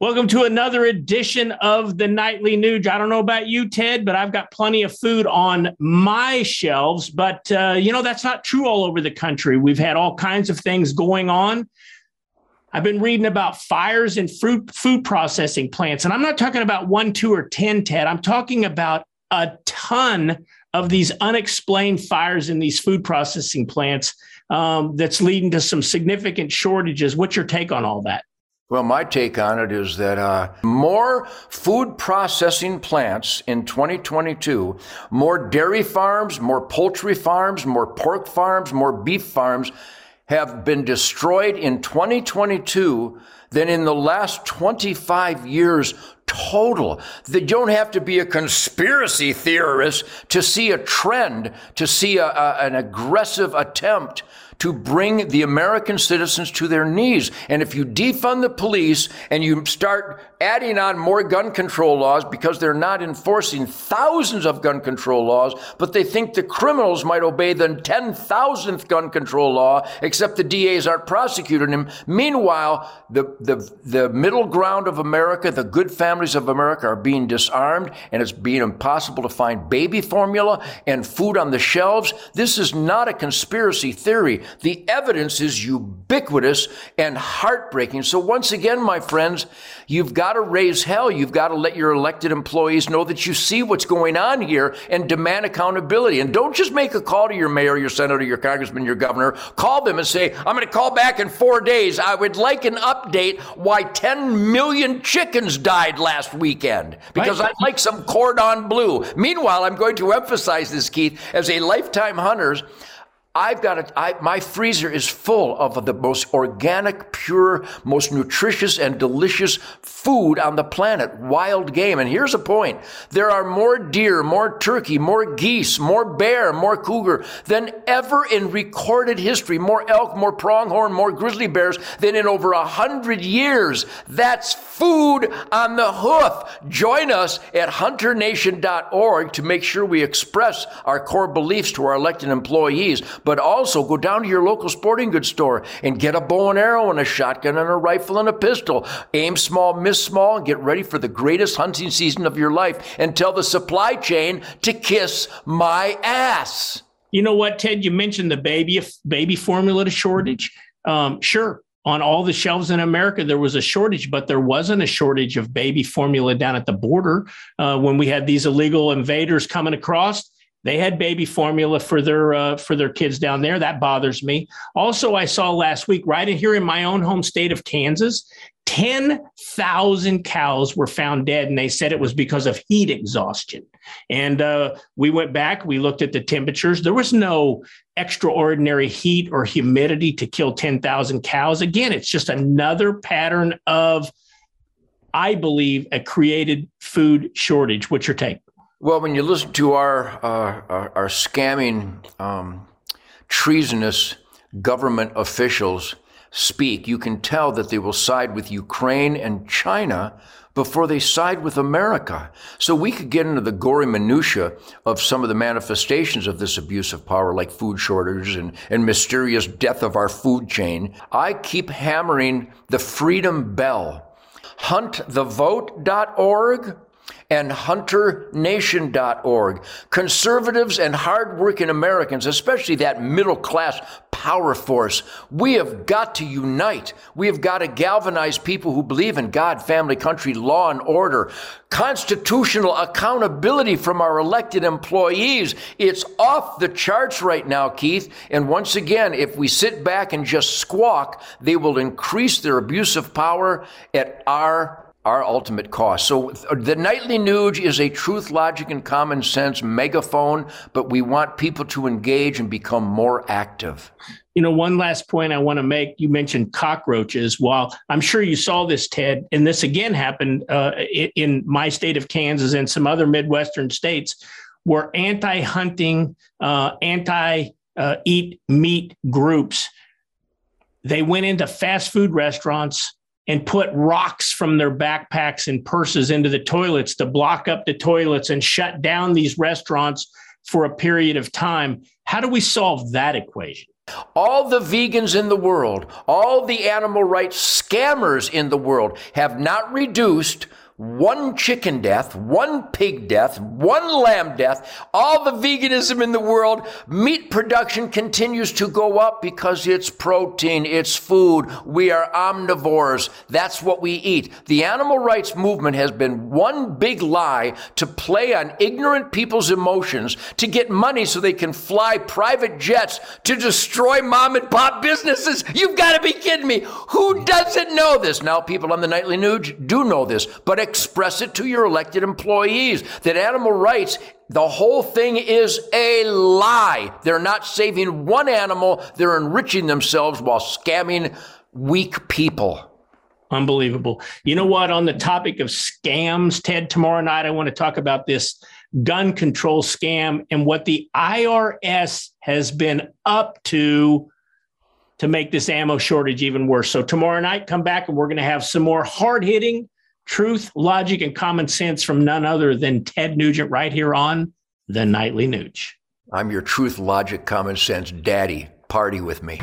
Welcome to another edition of the Nightly Nuge. I don't know about you, Ted, but I've got plenty of food on my shelves. But, uh, you know, that's not true all over the country. We've had all kinds of things going on. I've been reading about fires in fruit food processing plants. And I'm not talking about one, two, or 10, Ted. I'm talking about a ton of these unexplained fires in these food processing plants um, that's leading to some significant shortages. What's your take on all that? Well, my take on it is that uh, more food processing plants in 2022, more dairy farms, more poultry farms, more pork farms, more beef farms have been destroyed in 2022 than in the last 25 years total. You don't have to be a conspiracy theorist to see a trend, to see a, a, an aggressive attempt to bring the American citizens to their knees. And if you defund the police and you start adding on more gun control laws because they're not enforcing thousands of gun control laws, but they think the criminals might obey the 10,000th gun control law, except the DAs aren't prosecuting them. Meanwhile, the, the, the middle ground of America, the good families of America are being disarmed and it's being impossible to find baby formula and food on the shelves. This is not a conspiracy theory. The evidence is ubiquitous and heartbreaking. So once again, my friends, you've got to raise hell. You've got to let your elected employees know that you see what's going on here and demand accountability. And don't just make a call to your mayor, your senator, your congressman, your governor. Call them and say, I'm going to call back in four days. I would like an update why 10 million chickens died last weekend because right. I'd like some cordon bleu. Meanwhile, I'm going to emphasize this, Keith, as a lifetime hunters. I've got it. My freezer is full of the most organic, pure, most nutritious and delicious food on the planet, wild game. And here's a point. There are more deer, more turkey, more geese, more bear, more cougar than ever in recorded history. More elk, more pronghorn, more grizzly bears than in over a hundred years. That's food on the hoof. Join us at hunternation.org to make sure we express our core beliefs to our elected employees but also go down to your local sporting goods store and get a bow and arrow and a shotgun and a rifle and a pistol. Aim small, miss small, and get ready for the greatest hunting season of your life and tell the supply chain to kiss my ass. You know what, Ted? You mentioned the baby baby formula shortage. Um, sure, on all the shelves in America, there was a shortage, but there wasn't a shortage of baby formula down at the border uh, when we had these illegal invaders coming across. They had baby formula for their uh, for their kids down there. That bothers me. Also, I saw last week, right here in my own home state of Kansas, ten thousand cows were found dead, and they said it was because of heat exhaustion. And uh, we went back, we looked at the temperatures. There was no extraordinary heat or humidity to kill ten thousand cows. Again, it's just another pattern of, I believe, a created food shortage. What's your take? Well, when you listen to our uh, our, our, scamming, um, treasonous government officials speak, you can tell that they will side with Ukraine and China before they side with America. So we could get into the gory minutia of some of the manifestations of this abuse of power, like food shortages and, and mysterious death of our food chain. I keep hammering the freedom bell. Huntthevote.org and hunternation.org. Conservatives and hardworking Americans, especially that middle class power force, we have got to unite. We have got to galvanize people who believe in God, family, country, law, and order, constitutional accountability from our elected employees. It's off the charts right now, Keith. And once again, if we sit back and just squawk, they will increase their abuse of power at our our ultimate cost. So the nightly nuge is a truth, logic, and common sense megaphone, but we want people to engage and become more active. You know, one last point I want to make. You mentioned cockroaches. While I'm sure you saw this, Ted, and this again happened uh, in my state of Kansas and some other Midwestern states, where anti-hunting, uh, anti-eat uh, meat groups they went into fast food restaurants and put rocks from their backpacks and purses into the toilets to block up the toilets and shut down these restaurants for a period of time. How do we solve that equation? All the vegans in the world, all the animal rights scammers in the world have not reduced one chicken death, one pig death, one lamb death, all the veganism in the world. Meat production continues to go up because it's protein, it's food. We are omnivores. That's what we eat. The animal rights movement has been one big lie to play on ignorant people's emotions to get money so they can fly private jets to destroy mom and pop businesses. You've got to be kidding me. Who doesn't know this? Now, people on the nightly news do know this, but express it to your elected employees that animal rights the whole thing is a lie. They're not saving one animal, they're enriching themselves while scamming weak people. Unbelievable. You know what? On the topic of scams, Ted, tomorrow night I want to talk about this gun control scam and what the IRS has been up to to make this ammo shortage even worse. So tomorrow night, come back and we're going to have some more hard hitting truth, logic, and common sense from none other than Ted Nugent right here on the Nightly Nuge. I'm your truth, logic, common sense daddy. Party with me.